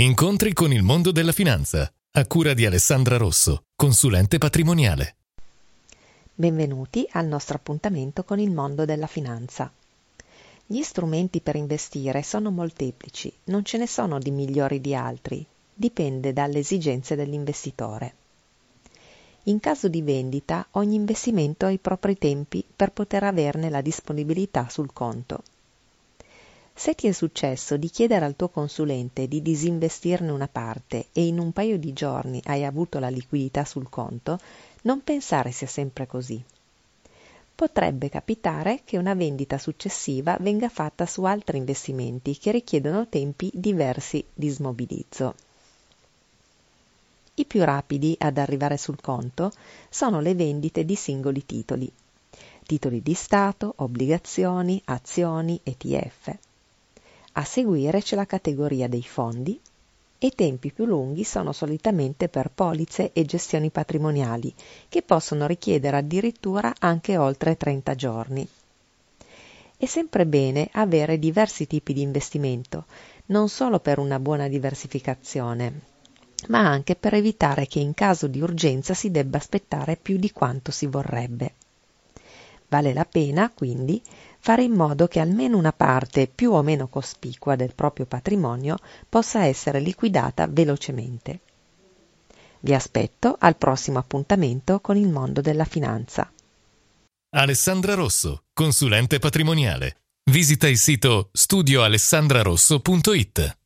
Incontri con il mondo della finanza, a cura di Alessandra Rosso, consulente patrimoniale. Benvenuti al nostro appuntamento con il mondo della finanza. Gli strumenti per investire sono molteplici, non ce ne sono di migliori di altri, dipende dalle esigenze dell'investitore. In caso di vendita, ogni investimento ha i propri tempi per poter averne la disponibilità sul conto. Se ti è successo di chiedere al tuo consulente di disinvestirne una parte e in un paio di giorni hai avuto la liquidità sul conto, non pensare sia sempre così. Potrebbe capitare che una vendita successiva venga fatta su altri investimenti che richiedono tempi diversi di smobilizzo. I più rapidi ad arrivare sul conto sono le vendite di singoli titoli, titoli di Stato, obbligazioni, azioni, ETF. A seguire c'è la categoria dei fondi e i tempi più lunghi sono solitamente per polizze e gestioni patrimoniali, che possono richiedere addirittura anche oltre 30 giorni. È sempre bene avere diversi tipi di investimento, non solo per una buona diversificazione, ma anche per evitare che in caso di urgenza si debba aspettare più di quanto si vorrebbe. Vale la pena, quindi, fare in modo che almeno una parte più o meno cospicua del proprio patrimonio possa essere liquidata velocemente. Vi aspetto al prossimo appuntamento con il mondo della finanza. Alessandra Rosso, consulente patrimoniale. Visita il sito studioalessandrarosso.it.